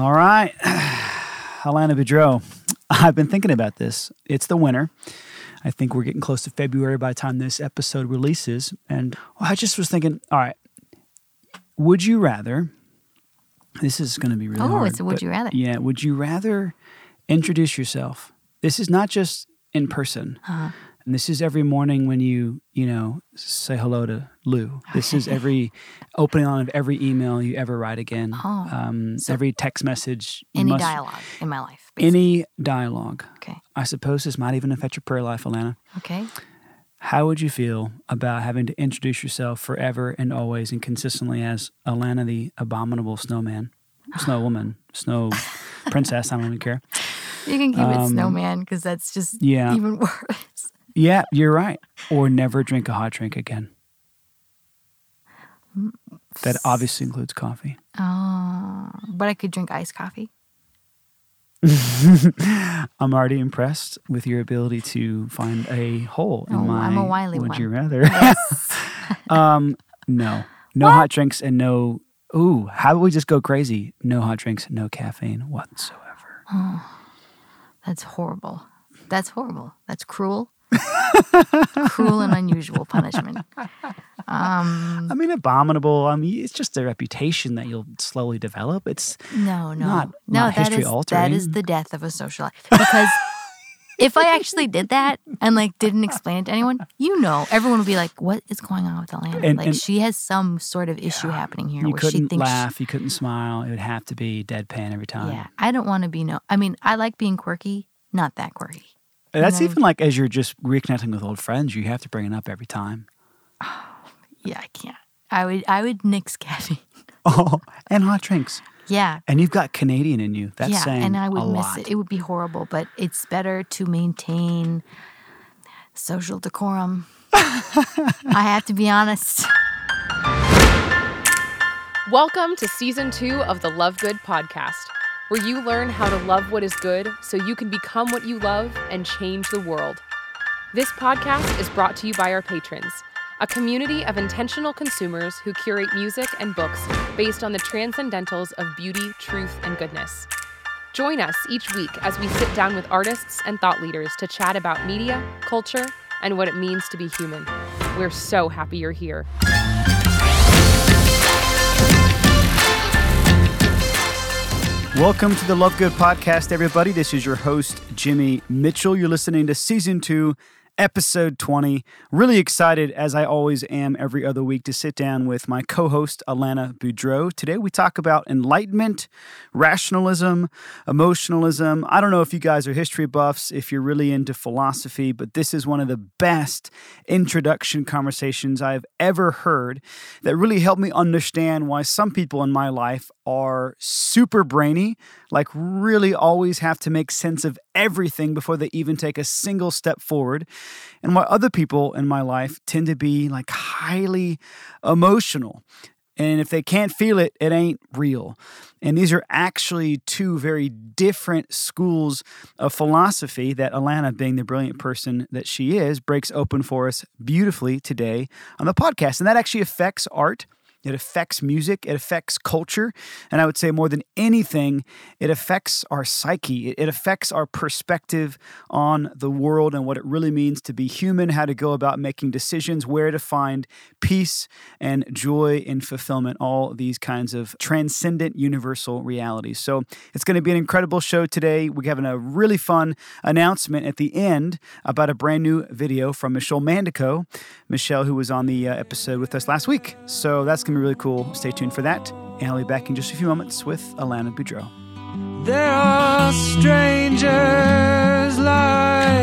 All right. Alanna Boudreau, I've been thinking about this. It's the winter. I think we're getting close to February by the time this episode releases. And I just was thinking, all right, would you rather? This is going to be really Oh, hard. it's a would but you rather. Yeah. Would you rather introduce yourself? This is not just in person. Uh-huh. And this is every morning when you, you know, say hello to Lou. This is every opening on of every email you ever write again. Oh, um, so every text message. Any must- dialogue in my life. basically. Any dialogue. Okay. I suppose this might even affect your prayer life, Alanna. Okay. How would you feel about having to introduce yourself forever and always and consistently as Alanna the abominable snowman, snow woman, snow princess? I don't even care. You can keep it Um, snowman because that's just yeah. even worse. Yeah, you're right. Or never drink a hot drink again. That obviously includes coffee. Oh, but I could drink iced coffee. I'm already impressed with your ability to find a hole in Oh, my. I'm a wily would one. you rather? Yes. um, no, no hot drinks and no. Ooh, how about we just go crazy? No hot drinks, no caffeine whatsoever. Oh, That's horrible. That's horrible. That's cruel. Cruel and unusual punishment. Um, I mean, abominable. I mean, it's just a reputation that you'll slowly develop. It's no, no, Not- no. not that history altering. is the death of a social life. Because if I actually did that and like didn't explain it to anyone, you know, everyone would be like, "What is going on with Alanna? And- like and- she has some sort of issue happening here you where couldn't thinks." she- laugh, you couldn't smile. It would have to be deadpan every time. yeah, I don't want to be no. I mean, I like being quirky, not that quirky. That's know? even like as you're just reconnecting with old friends, you have to bring it up every time. Yeah, I can't. I would. I would nix caffeine. Oh, and hot drinks. Yeah, And you've got Canadian in you. That's yeah, saying and I would a miss lot. it. It would be horrible, but it's better to maintain social decorum. I have to be honest. Welcome to season two of the Love Good podcast, where you learn how to love what is good so you can become what you love and change the world. This podcast is brought to you by our patrons, a community of intentional consumers who curate music and books based on the transcendentals of beauty, truth, and goodness. Join us each week as we sit down with artists and thought leaders to chat about media, culture, and what it means to be human. We're so happy you're here. Welcome to the Love Good podcast, everybody. This is your host, Jimmy Mitchell. You're listening to season two, episode 20. Really excited, as I always am every other week, to sit down with my co host, Alanna Boudreau. Today, we talk about enlightenment, rationalism, emotionalism. I don't know if you guys are history buffs, if you're really into philosophy, but this is one of the best introduction conversations I've ever heard that really helped me understand why some people in my life are super brainy, like really always have to make sense of everything before they even take a single step forward, and why other people in my life tend to be like highly emotional. And if they can't feel it, it ain't real. And these are actually two very different schools of philosophy that Alanna, being the brilliant person that she is, breaks open for us beautifully today on the podcast. And that actually affects art. It affects music. It affects culture. And I would say more than anything, it affects our psyche. It, affects our perspective on the world and what it really means to be human, how to go about making decisions, where to find peace and joy and fulfillment, all these kinds of transcendent universal realities. So it's going to be an incredible show today. We're having a really fun announcement at the end about a brand new video from Michelle Mandico, Michelle, who was on the uh, episode with us last week. So that's going to be really cool. Stay tuned for that. And I'll be back in just a few moments with Alanna Boudreau. There are strangers like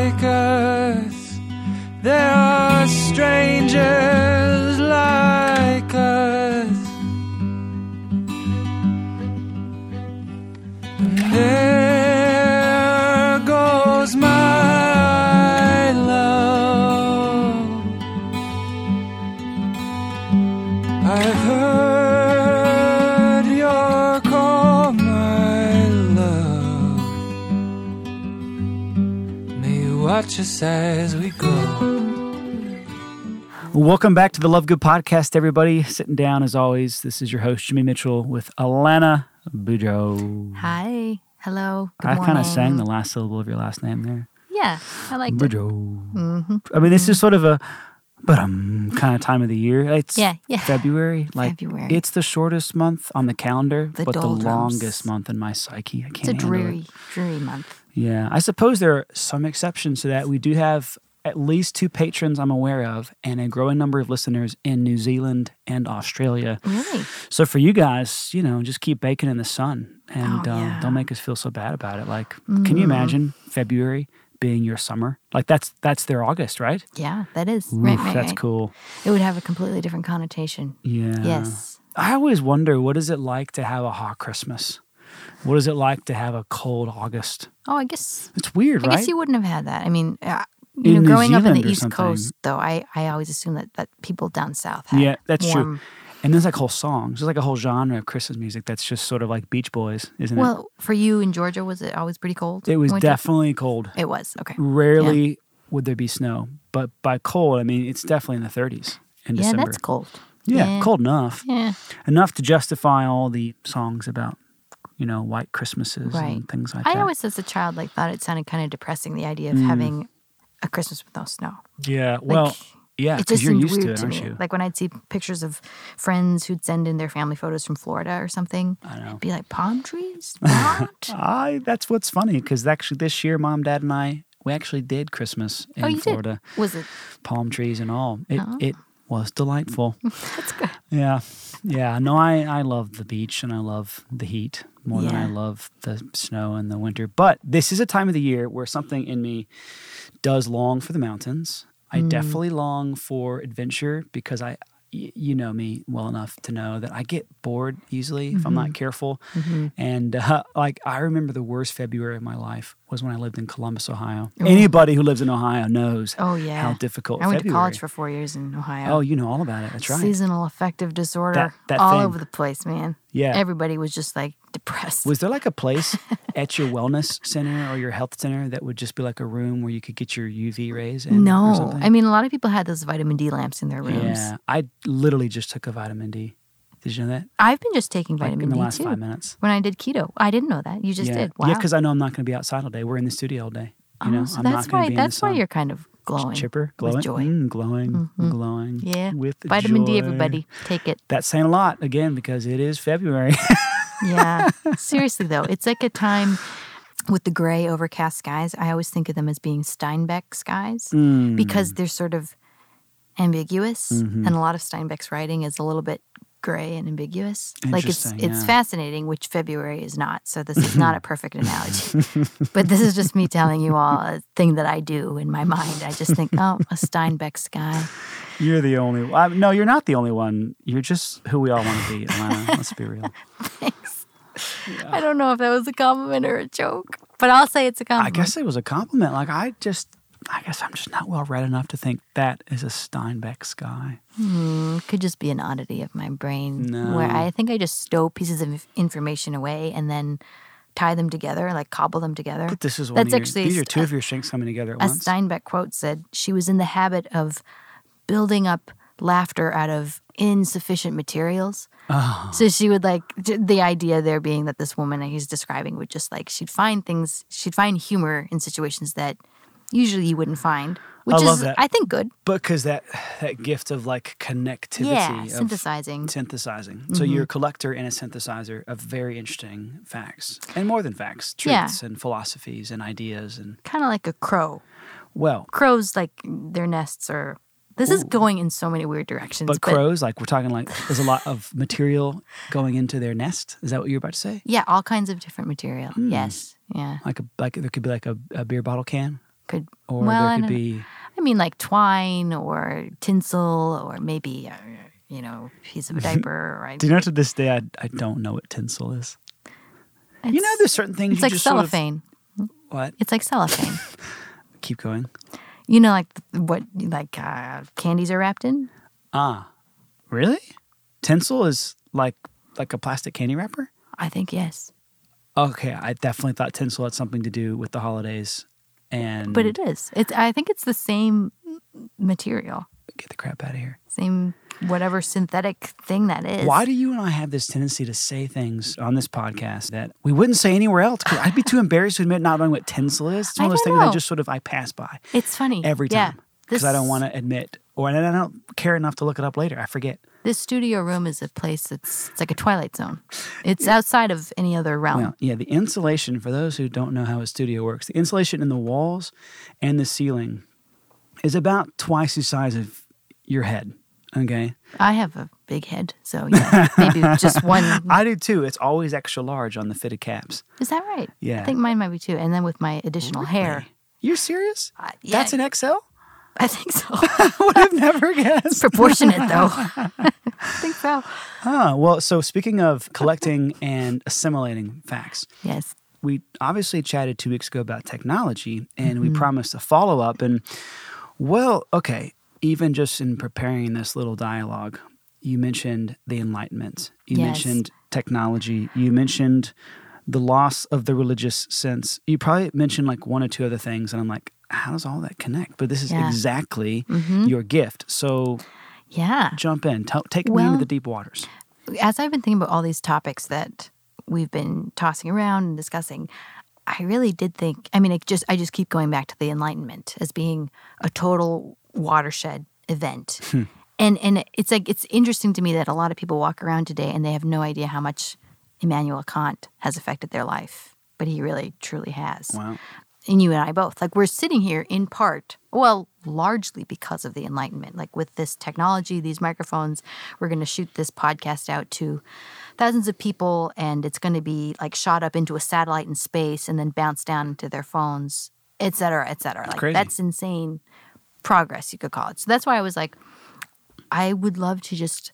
you watch us as we go. Welcome back to the Love Good podcast, everybody. Sitting down as always. This is your host, Jimmy Mitchell, with Alanna Bujo. Hi. Hello. Good I kind of sang the last syllable of your last name there. Yeah, I liked it. Bujo. hmm I mean, this is sort of a but um kind of time of the year. It's Yeah, yeah. February. Like February. it's the shortest month on the calendar, The but the longest month in my psyche. I It's can't It's a handle it. dreary, dreary month. Yeah, I suppose there are some exceptions to that. We do have at least two patrons I'm aware of, and a growing number of listeners in New Zealand and Australia. Really? So for you guys, you know, just keep baking in the sun, and Oh, uh, yeah. Mm. don't make us feel so bad about it. Like, can you imagine February being your summer? Like that's that's their August, right? Yeah, that is. right, right, that's right. cool. It would have a completely different connotation. Yeah. Yes. I always wonder what is it like to have a hot Christmas? What is it like to have a cold August? Oh, I guess. It's weird, right? I right? guess you wouldn't have had that. I mean, uh, you In know, New growing up in Zealand the or East something. Coast, though, I, I always assume that, that people down south had yeah, that's true. warm- And there's like whole songs. There's like a whole genre of Christmas music that's just sort of like Beach Boys, isn't it? Well, for you in Georgia, was it always pretty cold? it? Was in winter? definitely cold. It was okay. Rarely would there be snow, but by cold, I mean it's definitely in the 30s in Yeah, December. that's cold. Yeah. cold enough. Yeah. Enough to justify all the songs about, you know, white Christmases Right. and things like I that. I always, as a child, like thought it sounded kind of depressing. The idea Mm. of having a Christmas with no snow. yeah, well, Like, yeah, it because just you're seemed used to weird it, to, aren't me. you? Like when I'd see pictures of friends who'd send in their family photos from Florida or something, I know. be like palm trees. What? I that's what's funny because actually this year, mom, dad, and I we actually did Christmas in oh, you Florida, did. Was it? palm trees and all. It Oh. it was delightful. That's good. yeah, yeah. No, I I love the beach and I love the heat more than I love the snow and the winter. But this is a time of the year where something in me does long for the mountains. I Mm. definitely long for adventure because I. y- You know me well enough to know that I get bored easily if I'm Mm-hmm. not careful. And uh, like I remember the worst February of my life was when I lived in Columbus, Ohio. Anybody who lives in Ohio knows Oh yeah. how difficult I went February. to college for four years in Ohio. Oh, you know all about it. That's right. Seasonal affective disorder, That- that all thing. over the place, man. Yeah. Everybody was just like depressed. Was there like a place at your wellness center or your health center that would just be like a room where you could get your UV rays in? no? I mean a lot of people had those vitamin D lamps in their rooms. yeah, I literally just took a vitamin D. Did you know that? I've been just taking Like vitamin in the D last too. five minutes. When I did keto, I didn't know that. You just yeah, did. Wow. yeah, because I know I'm not going to be outside all day. We're in the studio all day. You oh, know, so I'm that's not why. to be in the That's why you're kind of glowing. chipper, glowing, joy. Mm, glowing, glowing. Yeah. with Vitamin D, everybody, take it. That's saying a lot again because it is February. Yeah. Seriously though, it's like a time with the gray overcast skies. I always think of them as being Steinbeck skies Mm. because they're sort of ambiguous, Mm-hmm. and a lot of Steinbeck's writing is a little bit gray and ambiguous. Like it's Interesting, it's fascinating, which February is not. So this is not a perfect analogy. but this is just me telling you all a thing that I do in my mind. I just think, oh, a Steinbeck sky. You're the only. I, no, you're not the only one. You're just who we all want to be, Alanna. Let's be real. Thanks. I don't know if that was a compliment or a joke, but I'll say it's a compliment. I guess it was a compliment. Like I just, I guess I'm just not well read enough to think that is a Steinbeck sky. Hmm, could just be an oddity of my brain where I think I just stow pieces of information away and then tie them together, like cobble them together. But this is one That's of your, actually these are two st- of your strengths coming together at a once. Steinbeck quote said she was in the habit of building up laughter out of insufficient materials. Oh. So she would like the idea there being that this woman that he's describing would just like she'd find things she'd find humor in situations that usually you wouldn't find, which I love is that. I think good. because that that gift of like connectivity, Yeah, synthesizing. synthesizing. So Mm-hmm. you're a collector and a synthesizer of very interesting facts, and more than facts, Yeah. truths and philosophies and ideas. And Kind of like a crow. well, Crows like their nests are. This is going in so many weird directions. but crows, like we're talking like there's a lot of material going into their nest. Is that what you're about to say? Yeah, all kinds of different material. Hmm. Yes. Yeah. Like a like there could be like a, a beer bottle can, Could or well, there could be I mean, like twine or tinsel or maybe, uh, you know, piece of a diaper. Or I, Do you know to this day I, I don't know what tinsel is. you know, there's certain things It's you like just sort of- cellophane. what? It's like cellophane. Keep going. you know, like what like uh, candies are wrapped in. Ah, really? Tinsel is like like a plastic candy wrapper. I think yes, Okay, I definitely thought tinsel had something to do with the holidays, and but it is. It's. I think it's the same material. Get the crap out of here. Same whatever synthetic thing that is. Why do you and I have this tendency to say things on this podcast that we wouldn't say anywhere else? 'Cause I'd be too embarrassed to admit not knowing what tinsel is. It's one of those things I just sort of I pass by It's funny. every time because I don't want to admit or and I don't care enough to look it up later. I forget. This studio room is a place that's it's like a twilight zone. It's outside of any other realm. Well, yeah, the insulation, for those who don't know how a studio works, the insulation in the walls and the ceiling is about twice the size of your head. Okay. I have a big head, so yeah, maybe just one. I do too. It's always extra large on the fitted caps. Is that right? Yeah. I think mine might be too. And then with my additional hair, You're serious? Uh, yeah. That's an XL? I think so. I would have never guessed. Proportionate though. I think so. Huh. Well, so speaking of collecting and assimilating facts, Yes. we obviously chatted two weeks ago about technology and Mm-hmm. we promised a follow up. And well, okay, even just in preparing this little dialogue, you mentioned the Enlightenment, you Yes. mentioned technology, you mentioned the loss of the religious sense. You probably mentioned like one or two other things, and I'm like, how does all that connect? But this is Yeah. Mm-hmm. exactly your gift. So Yeah. jump in, Tell, take me into the deep waters. As I've been thinking about all these topics that we've been tossing around and discussing, I really did think. I mean, it just I just keep going back to the Enlightenment as being a total watershed event. And and it's like it's interesting to me that a lot of people walk around today and they have no idea how much Immanuel Kant has affected their life, but he really truly has. Wow. and you and I both. Like we're sitting here in part, well, largely because of the Enlightenment. Like with this technology, these microphones, we're going to shoot this podcast out to thousands of people, and it's going to be like shot up into a satellite in space and then bounce down into their phones, et cetera, et cetera. Like crazy. that's insane progress, you could call it. So that's why I was like, I would love to just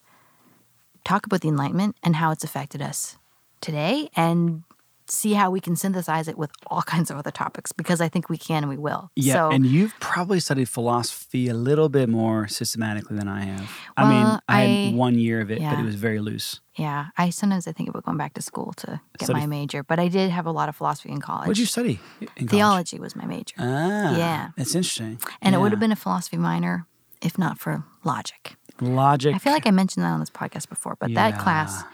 talk about the Enlightenment and how it's affected us today and see how we can synthesize it with all kinds of other topics because I think we can and we will. Yeah, So, and you've probably studied philosophy a little bit more systematically than I have. I mean, I, had I- one year of it, but it was very loose. yeah, I sometimes I think about going back to school to get Study- my major, but I did have a lot of philosophy in college. What did you study in college? Theology was my major. Ah, Yeah. It's interesting. and it would have been a philosophy minor if not for logic. logic. I feel like I mentioned that on this podcast before, but that class Yeah.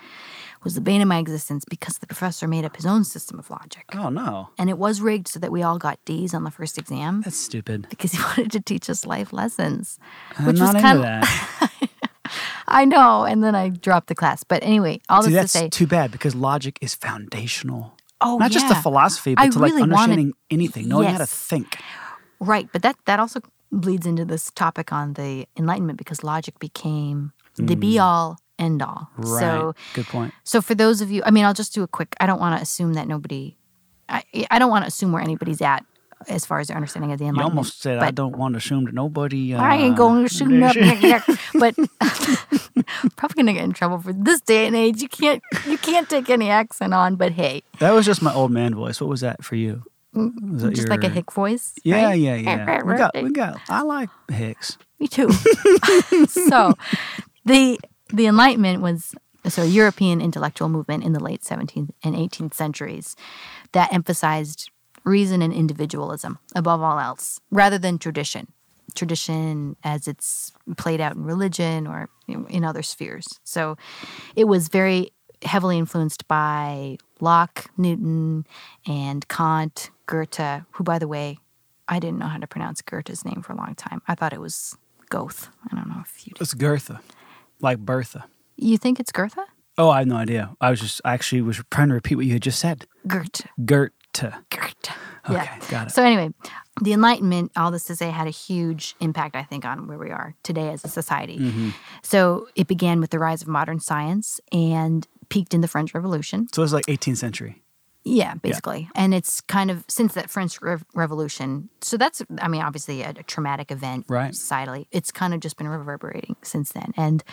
Was the bane of my existence because the professor made up his own system of logic. Oh no, And it was rigged so that we all got D's on the first exam that's stupid. because he wanted to teach us life lessons. I'm Which not was kind of. I know, and then I dropped the class. But anyway, all See, this to that's say, too bad because logic is foundational. oh Not just the philosophy, but I to like really wanted- understanding anything, knowing how to think. right? But that that also bleeds into this topic on the Enlightenment because logic became the hmm. be all end all. Mm. So Good point. So for those of you, I mean, I'll just do a quick. I don't want to assume that nobody. I, I don't want to assume where anybody's at as far as their understanding of the You almost said I don't want to assume that nobody. Uh, I ain't going to assume nothing, but probably gonna get in trouble for this day and age. You can't you can't take any accent on. But hey, That was just my old man voice. What was that for you? Was that just like a Hick voice. Yeah, right? yeah, yeah. We got, we got. I like Hicks. Me too. so the the Enlightenment was so a European intellectual movement in the late 17th and 18th centuries that emphasized reason and individualism above all else, rather than tradition. Tradition as it's played out in religion or in other spheres. So it was very heavily influenced by Locke, Newton, and Kant, Goethe, who, by the way, I didn't know how to pronounce Goethe's name for a long time. I thought it was Goethe. I don't know if you do. It's Goethe, like Bertha. You think it's Gertha? Oh, I have no idea. I was just I actually was trying to repeat what you had just said. Goethe. Goethe. Goethe. Okay, got it. So anyway, the Enlightenment, all this to say, had a huge impact, I think, on where we are today as a society. Mm-hmm. So it began with the rise of modern science and peaked in the French Revolution. So it was like 18th century. Yeah, basically. And it's kind of since that French Rev- Revolution. So that's, I mean, obviously a, a traumatic event Right. societally. It's kind of just been reverberating since then. And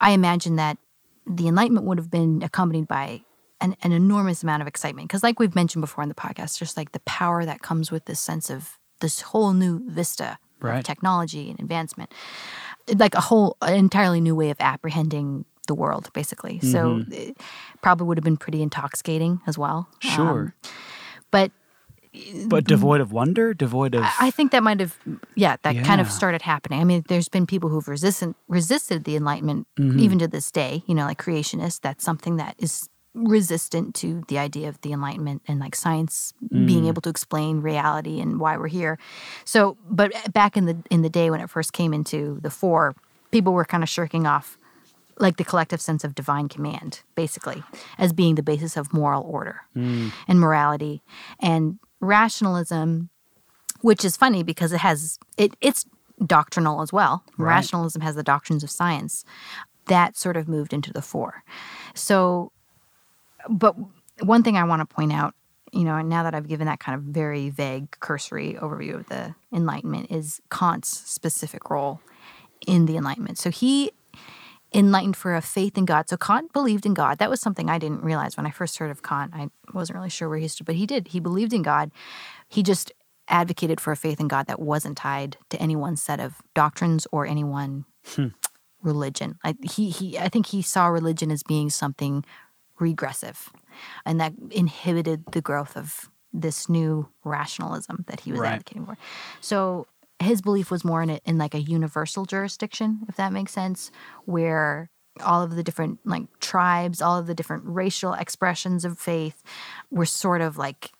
I imagine that the Enlightenment would have been accompanied by an, an enormous amount of excitement. Because, like we've mentioned before in the podcast, just like the power that comes with this sense of this whole new vista Right. of technology and advancement, like a whole entirely new way of apprehending the world, basically. So it probably would have been pretty intoxicating as well. Um, Sure. but But devoid of wonder, devoid of. I think that might have, yeah, that kind of started happening. I mean, there's been people who've resisted resisted the Enlightenment Mm-hmm. even to this day. You know, like creationists. That's something that is resistant to the idea of the Enlightenment and like science Mm. being able to explain reality and why we're here. So, but back in the in the day when it first came into the fore, people were kind of shirking off like the collective sense of divine command, basically, as being the basis of moral order hmm. and morality. And rationalism, which is funny because it has it it's doctrinal as well. Right. Rationalism has the doctrines of science. That sort of moved into the fore. So but one thing I want to point out, you know, and now that I've given that kind of very vague cursory overview of the Enlightenment, is Kant's specific role in the Enlightenment. So he enlightened for a faith in God. So Kant believed in God. That was something I didn't realize when I first heard of Kant. I wasn't really sure where he stood, but he did. He believed in God. He just advocated for a faith in God that wasn't tied to any one set of doctrines or any one hmm. religion. I, he, he, I think he saw religion as being something regressive, and that inhibited the growth of this new rationalism that he was Right. advocating for. So his belief was more in a, in like a universal jurisdiction, if that makes sense, where all of the different like tribes, all of the different racial expressions of faith were sort of like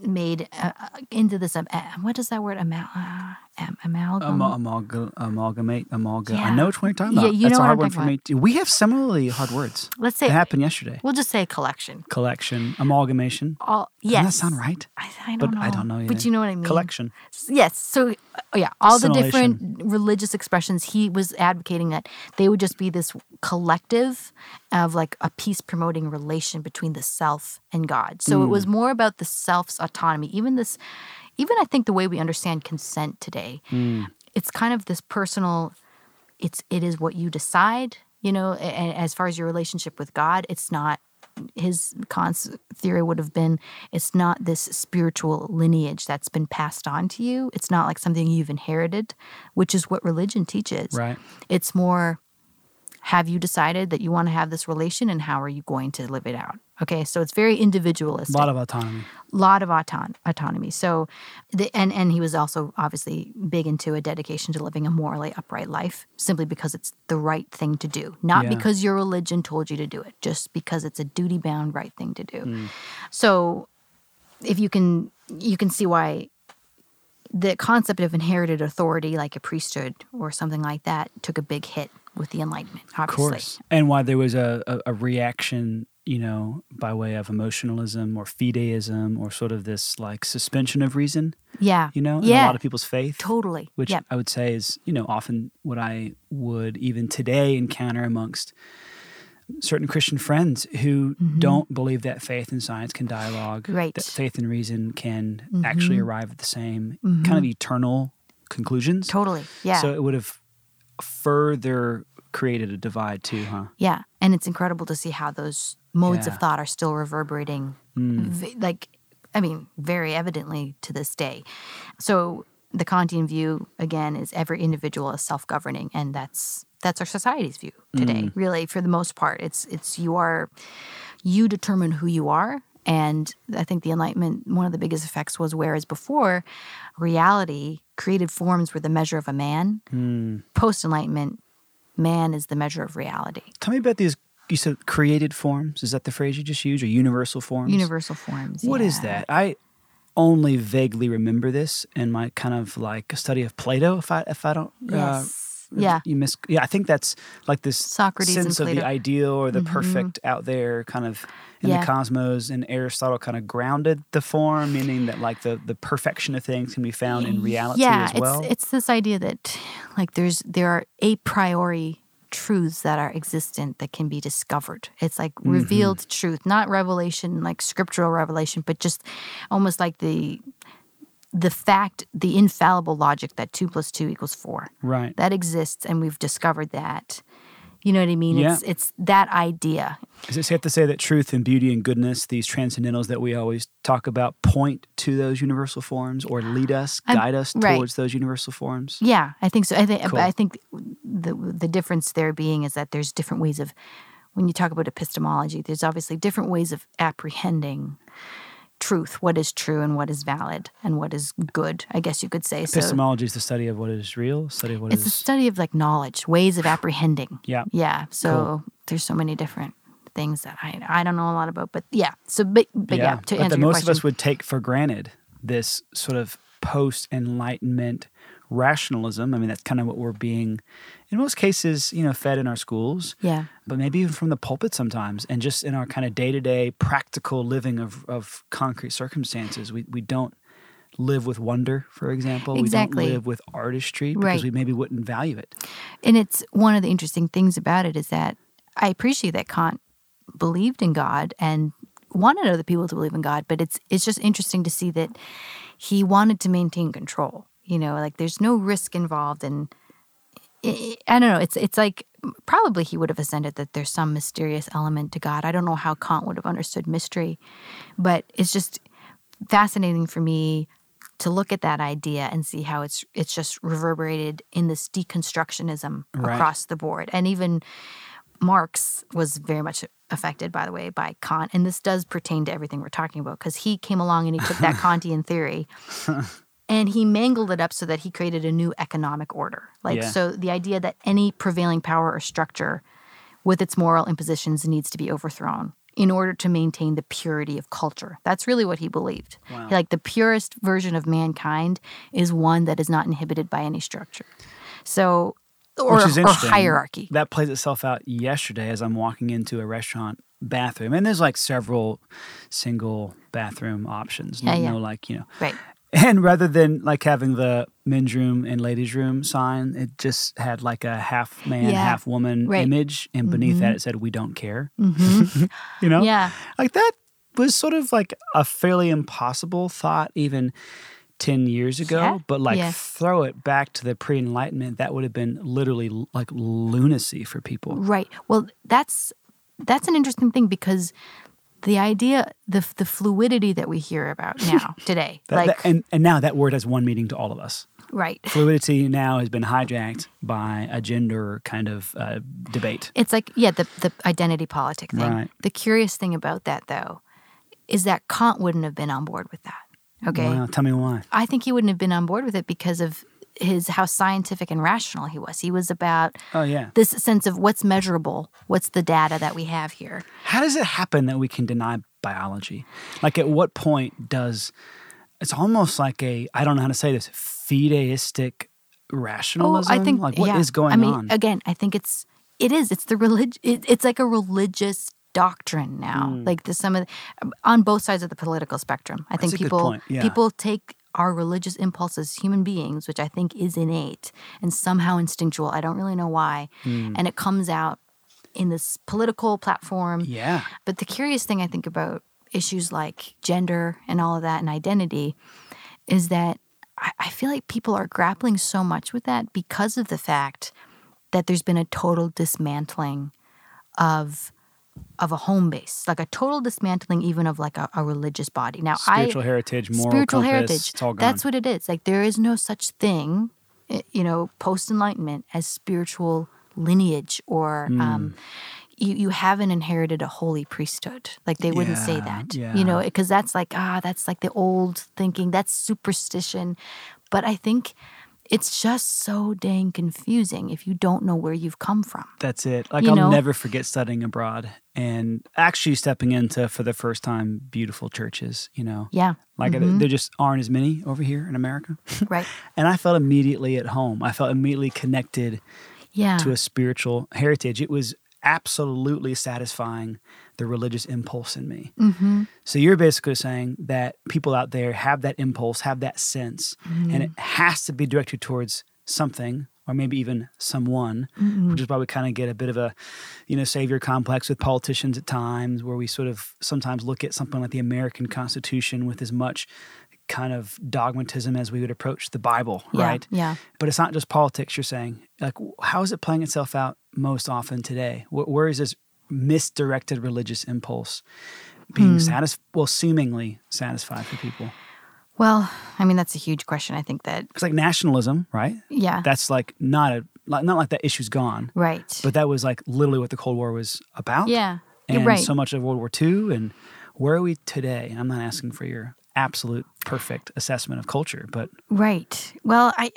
made uh, uh, into this uh, what is that word uh, am- amalgam Amal- amalga- amalgamate, amalga. I know which one you're talking about. Yeah, you That's know a what hard one for me. Too. We have similarly hard words. let's say It happened yesterday. we'll just say collection Collection, amalgamation. all yes. Doesn't that sound right? I, I But don't know But I don't know but either. you know what I mean Collection. yes so uh, yeah all the different religious expressions he was advocating that they would just be this collective of like a peace promoting relation between the self and god so it was more about the self's autonomy even this even i think the way we understand consent today mm. it's kind of this personal it's it is what you decide you know a- a- as far as your relationship with god it's not his Kant's theory would have been it's not this spiritual lineage that's been passed on to you. It's not like something you've inherited, which is what religion teaches. Right. It's more have you decided that you want to have this relation and how are you going to live it out? Okay, so it's very A individualistic lot of autonomy. A lot of auton- autonomy. So, the, and and he was also obviously big into a dedication to living a morally upright life, simply because it's the right thing to do, not Yeah. because your religion told you to do it, just because it's a duty bound right thing to do. Mm. So, if you can, you can see why the concept of inherited authority, like a priesthood or something like that, took a big hit with the Enlightenment. Of Obviously, course. And why there was a, a, a reaction, you know, by way of emotionalism or fideism or sort of this like suspension of reason, yeah, you know, in yeah, a lot of people's faith. totally, which yeah, I would say is, you know, often what I would even today encounter amongst certain Christian friends who don't believe that faith and science can dialogue, Mm-hmm. Right. that faith and reason can actually Mhm. arrive at the same kind of eternal conclusions. totally, yeah. So it would have further created a divide too, huh? Yeah, and it's incredible to see how those modes Yeah. of thought are still reverberating, Mm. v- like, I mean, very evidently to this day. So the Kantian view again is every individual is self-governing, and that's that's our society's view today. Mm. Really, for the most part, it's it's you are you determine who you are. And I think the Enlightenment, one of the biggest effects was whereas before, reality created forms were the measure of a man. Mm. Post Enlightenment, man is the measure of reality. Tell me about these. You said created forms. Is that the phrase you just used, or universal forms? Universal forms. What is yeah. that? I only vaguely remember this in my kind of like study of Plato. If I if I don't, Yes. uh, yeah. you miss. Yeah, I think that's like this Socrates sense of the ideal or the Mhm. perfect out there, kind of in Yeah. the cosmos. And Aristotle kind of grounded the form, meaning that like the the perfection of things can be found in reality yeah, as well. it's it's this idea that like there's there are a priori truths that are existent that can be discovered. It's like Mm-hmm. revealed truth, not revelation like scriptural revelation, but just almost like the the fact, the infallible logic that two plus two equals four. right. That exists and we've discovered that. You know what I mean? Yeah. It's it's that idea. Is it safe to say that truth and beauty and goodness, these transcendentals that we always talk about, point to those universal forms or lead us, I'm- guide us right. towards those universal forms? Yeah, I think so. I think Cool. I think the the difference there being is that there's different ways of when you talk about epistemology, there's obviously different ways of apprehending truth, what is true and what is valid and what is good, I guess you could say. So Epistemology is the study of what is real, study of what it's is a study of like knowledge, ways of apprehending. yeah. Yeah. So there's so many different things that I I don't know a lot about, but yeah. So but, but yeah, to but answer that most question, of us would take for granted this sort of post enlightenment rationalism. I mean, that's kind of what we're being, in most cases, you know, fed in our schools, yeah, but maybe even from the pulpit sometimes, and just in our kind of day to day practical living of, of concrete circumstances. We, we don't live with wonder, for example. Exactly. We don't live with artistry because Right. we maybe wouldn't value it. and it's one of the interesting things about it is that I appreciate that Kant believed in God and wanted other people to believe in God, but it's it's just interesting to see that he wanted to maintain control. You know, like there's no risk involved, and I I don't know. It's it's like probably he would have ascended that there's some mysterious element to God. I don't know how Kant would have understood mystery, but it's just fascinating for me to look at that idea and see how it's it's just reverberated in this deconstructionism Right. across the board and even Marx was very much affected by the way by Kant and this does pertain to everything we're talking about because he came along and he took that Kantian theory and he mangled it up so that he created a new economic order like Yeah. so the idea that any prevailing power or structure with its moral impositions needs to be overthrown in order to maintain the purity of culture. That's really what he believed. Wow. Like the purest version of mankind is one that is not inhibited by any structure. So, or, Which is or hierarchy. That plays itself out yesterday as I'm walking into a restaurant bathroom. And there's like several single bathroom options. Yeah, no, yeah. no, like, you know. Right. And rather than like having the men's room and ladies' room sign, it just had like a half man, Yeah, half woman right. image. And beneath that, it said, We don't care. hmm You know? Yeah. Like that was sort of like a fairly impossible thought even 10 years ago. Yeah, But like yeah. throw it back to the pre enlightenment, that would have been literally like lunacy for people. Right. Well, that's that's an interesting thing because the idea, the the fluidity that we hear about now today, That- like that- and, and now that word has one meaning to all of us. right. Fluidity now has been hijacked by a gender kind of uh, debate. It's like yeah, the the identity politic thing. Right. The curious thing about that though is that Kant wouldn't have been on board with that. Okay. Wow, tell me why. I think he wouldn't have been on board with it because of his how scientific and rational he was. He was about Oh, yeah. this sense of what's measurable, what's the data that we have here. How does it happen that we can deny biology? Like, at what point does it's almost like a, I don't know how to say this, fideistic rationalism? Oh, I think like what is yeah. going I mean, on? again, I think it's it is. It's the relig- it, It's like a religious doctrine now. Hmm. Like the some of the, on both sides of the political spectrum. I think people yeah. people take our religious impulse as human beings, which I think is innate and somehow instinctual. I don't really know why, Hmm. and it comes out in this political platform. yeah. But the curious thing I think about issues like gender and all of that and identity is that I, I feel like people are grappling so much with that because of the fact that there's been a total dismantling of of a home base, like a total dismantling even of like a, a religious body. Now, Spiritual I heritage, moral spiritual compass, heritage. It's all gone. That's what it is. Like there is no such thing, eh, you know, post enlightenment as spiritual lineage or Hmm. um, you you haven't inherited a holy priesthood. Like they wouldn't say that, yeah. you know, because that's like ah, that's like the old thinking. That's superstition. But I think it's just so dang confusing if you don't know where you've come from. That's it. Like You I'll know? never forget studying abroad and actually stepping into for the first time beautiful churches. You know, Yeah, like Mhm. there just aren't as many over here in America, right. and I felt immediately at home. I felt immediately connected Yeah, to a spiritual heritage. It was absolutely satisfying the religious impulse in me. hmm So you're basically saying that people out there have that impulse, have that sense, and it has to be directed towards something or maybe even someone, which is why we kind of get a bit of a, you know, savior complex with politicians at times, where we sort of sometimes look at something like the American Constitution with as much kind of dogmatism as we would approach the Bible, yeah, right? Yeah. But it's not just politics. You're saying, like, how is it playing itself out most often today? Wh- Where is this misdirected religious impulse being hmm. satisfied? well, seemingly satisfied for people? Well, I mean that's a huge question. I think that It's like nationalism, right? yeah, That's like not a not like that issue's gone, right. but that was like literally what the Cold War was about. yeah, and right. so much of World War II and Where are we today? I'm not asking for your absolute perfect assessment of culture, but Right. Well, I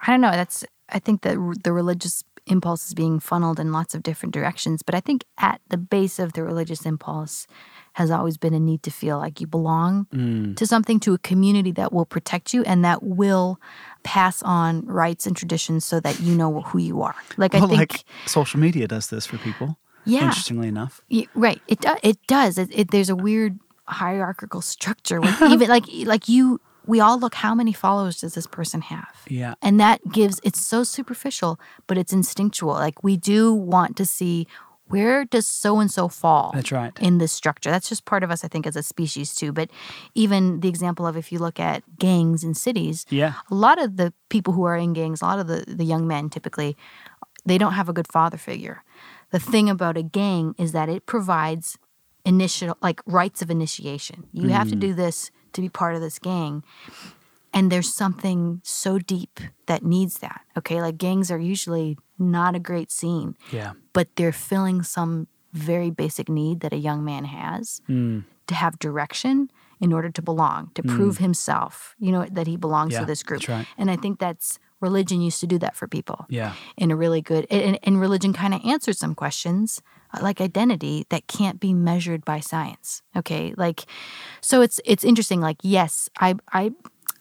I don't know. That's I think that the religious impulse is being funneled in lots of different directions, but I think at the base of the religious impulse has always been a need to feel like you belong Mm. to something, to a community that will protect you and that will pass on rights and traditions so that you know who you are. Like I think like social media does this for people. Yeah. Interestingly enough. Y- right. It it does. It, it, there's a weird hierarchical structure with even like like you. We all look. How many followers does this person have? Yeah. And that gives. It's so superficial, but it's instinctual. Like we do want to see where does so and so fall. That's right. In this structure, that's just part of us. I think as a species too. But even the example of if you look at gangs in cities, Yeah. a lot of the people who are in gangs, a lot of the, the young men typically, they don't have a good father figure. The thing about a gang is that it provides initial like rites of initiation. You have to mm. do this to be part of this gang. And there's something so deep that needs that. Okay. Like gangs are usually not a great scene, Yeah. but they're filling some very basic need that a young man has Mm. to have direction in order to belong, to prove himself, you know, that he belongs Yeah, to this group. that's right. And I think that's religion used to do that for people. Yeah. in a really good and, and religion kind of answers some questions uh, like identity that can't be measured by science okay? Like so it's it's interesting like yes i i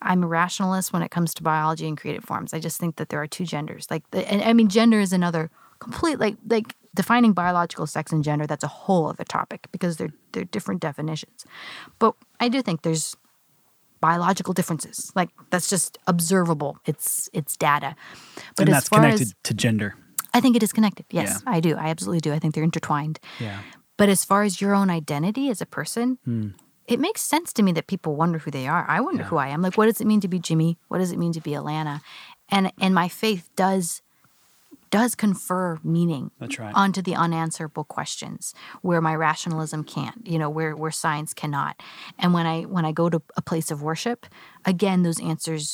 i'm a rationalist when it comes to biology and creative forms. I just think that there are two genders like the, and i mean gender is another complete like like defining biological sex and gender that's a whole other topic because they're they're different definitions. But i do think there's biological differences like that's just observable it's it's data but and that's connected as to gender. I think it is connected. Yes, Yeah. I do. I absolutely do. I think they're intertwined. Yeah. But as far as your own identity as a person, Hmm. it makes sense to me that people wonder who they are. I wonder who I am. Like, what does it mean to be Jimmy? What does it mean to be Alanna? And and my faith does does confer meaning That's right. onto the unanswerable questions where my rationalism can't you know where where science cannot and when i when i go to a place of worship again those answers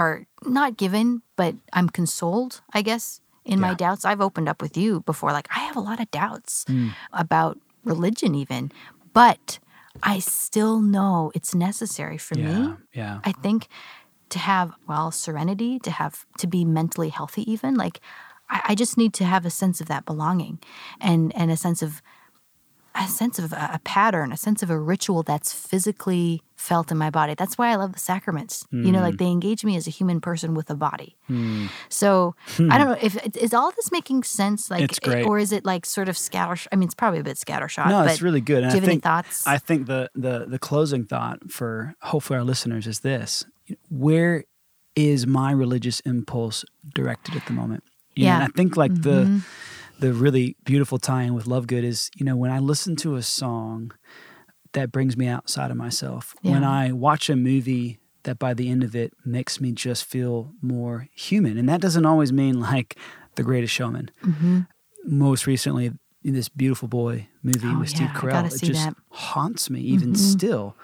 are not given but i'm consoled i guess in my doubts i've opened up with you before like i have a lot of doubts Hmm. about religion even but i still know it's necessary for Yeah. me Yeah. I think to have well serenity, to have to be mentally healthy, even like I, I just need to have a sense of that belonging, and and a sense of a sense of a, a pattern, a sense of a ritual that's physically felt in my body. That's why I love the sacraments. You know, like hmm. they engage me as a human person with a body. Hmm. So I don't know if is all this making sense. Like, It's great. or is it like sort of scatter? I mean, it's probably a bit scattershot. No, but it's really good. And Do you I have any think, thoughts? I think the, the the closing thought for hopefully our listeners is this: Where is my religious impulse directed at the moment? You Yeah. Mm-hmm. and I think like the the really beautiful tie-in with Love Good is you know when I listen to a song that brings me outside of myself. When I watch a movie that by the end of it makes me just feel more human, and that doesn't always mean like The Greatest Showman. Mm-hmm. Most recently, in this beautiful boy movie Oh, with Steve yeah, I Carell, it just that. Mm-hmm. haunts me even still.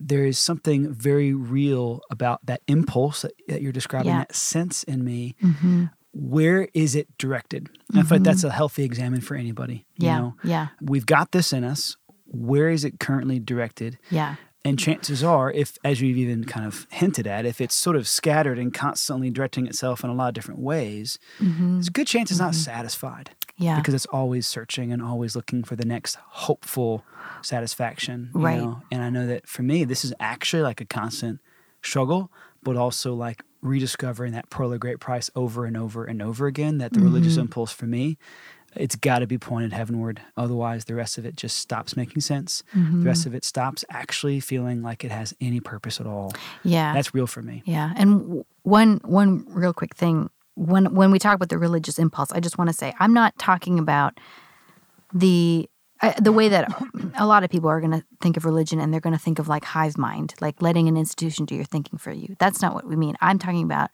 There is something very real about that impulse that, that you're describing, Yeah. that sense in me. Mm-hmm. Where is it directed? And I feel like that's a healthy examine for anybody. You yeah, know, yeah, we've got this in us. Where is it currently directed? yeah. And chances are, if, as you've even kind of hinted at, if it's sort of scattered and constantly directing itself in a lot of different ways, there's a good chance it's not satisfied Mm-hmm. Yeah. because it's always searching and always looking for the next hopeful satisfaction. you Right. know? And I know that for me, this is actually like a constant struggle, but also like rediscovering that pearl of great price over and over and over again. That the religious Mm-hmm. impulse for me, it's got to be pointed heavenward. Otherwise, the rest of it just stops making sense. The Mm-hmm. rest of it stops actually feeling like it has any purpose at all. Yeah. That's real for me. yeah. And one one real quick thing when when we talk about the religious impulse, I just want to say I'm not talking about the uh, the way that a lot of people are going to think of religion and they're going to think of like hive mind, like letting an institution do your thinking for you. That's not what we mean. I'm talking about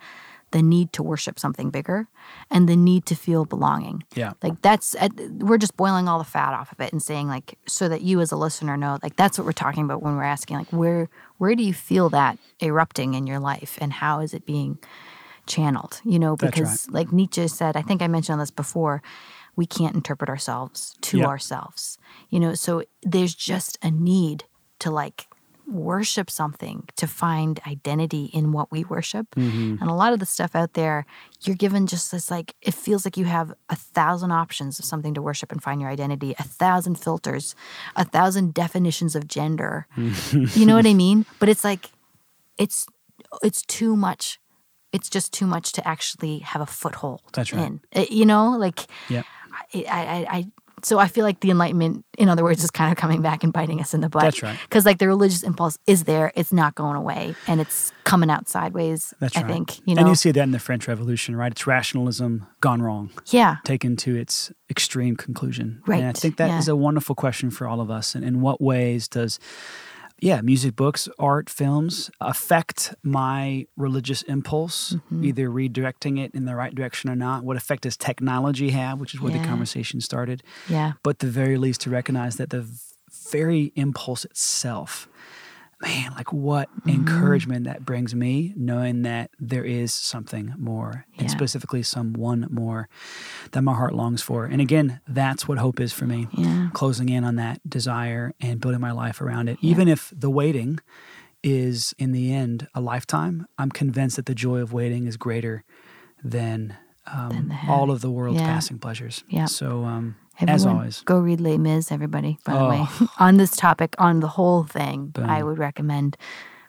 the need to worship something bigger and the need to feel belonging. Yeah. Like that's uh, we're just boiling all the fat off of it and saying like so that you as a listener know like that's what we're talking about when we're asking like where where do you feel that erupting in your life and how is it being channeled? You know because like Nietzsche said, I think I mentioned this before, we can't interpret ourselves to Yeah. ourselves. You know, so there's just a need to like worship something to find identity in what we worship. Mm-hmm. And a lot of the stuff out there, you're given just this like it feels like you have a thousand options of something to worship and find your identity, a thousand filters, a thousand definitions of gender. you know what I mean? But it's like it's it's too much. It's just too much to actually have a foothold That's right. in. Uh, You know, like Yep. I, I, I, I so I feel like the enlightenment, in other words, is kind of coming back and biting us in the butt. That's right. Because like the religious impulse is there, it's not going away, and it's coming out sideways. That's I right. think you know. And you see that in the French Revolution, right? It's rationalism gone wrong, yeah, taken to its extreme conclusion. And I think that is yeah. a wonderful question for all of us. And in what ways does, yeah, music, books, art, films affect my religious impulse, Mm-hmm. either redirecting it in the right direction or not? What effect does technology have, which is where the conversation started? yeah, but the very least to recognize that the very impulse itself man like what Mm-hmm. encouragement that brings me knowing that there is something more and Yeah. specifically someone more that my heart longs for and again that's what hope is for me Yeah. closing in on that desire and building my life around it even if the waiting is in the end a lifetime i'm convinced that the joy of waiting is greater than um, all of the world's yeah. passing pleasures Yeah. so um, Everyone, as always go read Les Mis, everybody. By the Oh. way, on this topic, on the whole thing, I would recommend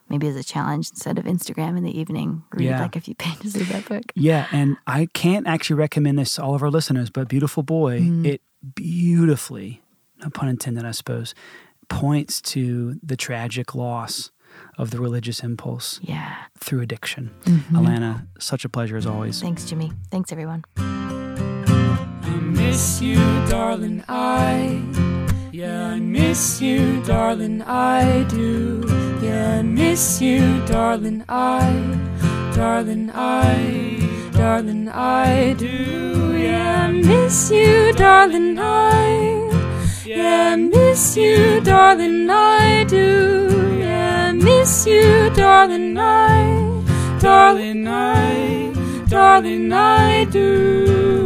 maybe as a challenge instead of Instagram in the evening, read Yeah. like a few pages of that book. Yeah, and I can't actually recommend this to all of our listeners, but Beautiful Boy, Mm. it beautifully, no pun intended, I suppose, points to the tragic loss of the religious impulse Yeah. through addiction. Mm-hmm. Alanna, such a pleasure as always. Thanks, Jimmy. Thanks, everyone. Miss you, darling. I, yeah, I miss you, darling. I do. Yeah, I miss you, darling. I, darling. I, darling. I do. Yeah, I miss you, darling. I, yeah, I miss you, darling. I do. Yeah, I miss you, darling. I, darling. I, darling. I do.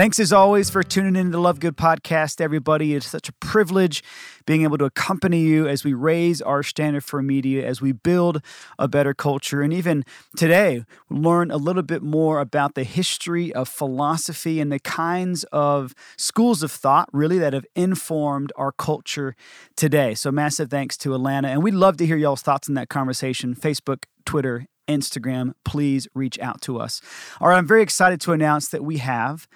Thanks as always for tuning in to the Love Good podcast, everybody. It's such a privilege being able to accompany you as we raise our standard for media, as we build a better culture. And even today, learn a little bit more about the history of philosophy and the kinds of schools of thought, really, that have informed our culture today. So, massive thanks to Alanna. And we'd love to hear y'all's thoughts in that conversation Facebook, Twitter, Instagram. Please reach out to us. All right, I'm very excited to announce that we have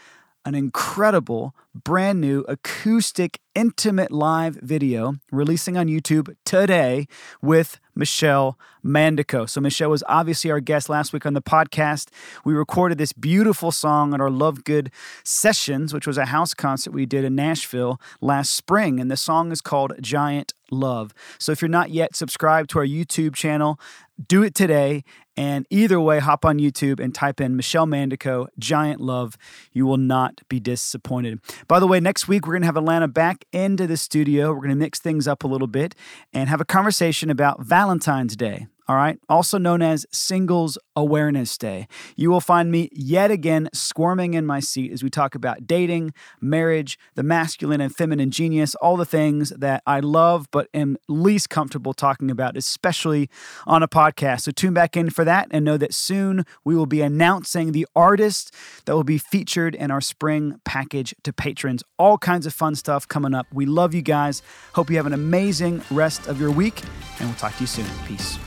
an incredible, brand new acoustic, intimate live video releasing on YouTube today with Michelle Mandico. So, Michelle was obviously our guest last week on the podcast. We recorded this beautiful song at our Love Good Sessions, which was a house concert we did in Nashville last spring. And the song is called Giant Love. So, if you're not yet subscribed to our YouTube channel, do it today. And either way, hop on YouTube and type in Michelle Mandico, Giant Love. You will not be disappointed. By the way, next week, we're going to have Alanna back into the studio. We're going to mix things up a little bit and have a conversation about Valentine's Day. All right, also known as Singles Awareness Day. You will find me yet again squirming in my seat as we talk about dating, marriage, the masculine and feminine genius, all the things that I love but am least comfortable talking about, especially on a podcast. So tune back in for that and know that soon we will be announcing the artist that will be featured in our spring package to patrons. All kinds of fun stuff coming up. We love you guys. Hope you have an amazing rest of your week, and we'll talk to you soon. Peace.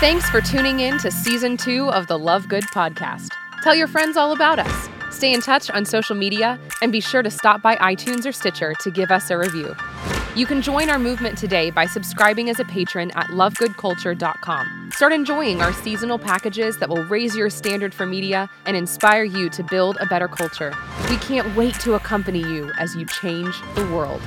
Thanks for tuning in to season two of the Love Good podcast. Tell your friends all about us. Stay in touch on social media and be sure to stop by iTunes or Stitcher to give us a review. You can join our movement today by subscribing as a patron at lovegoodculture.com. Start enjoying our seasonal packages that will raise your standard for media and inspire you to build a better culture. We can't wait to accompany you as you change the world.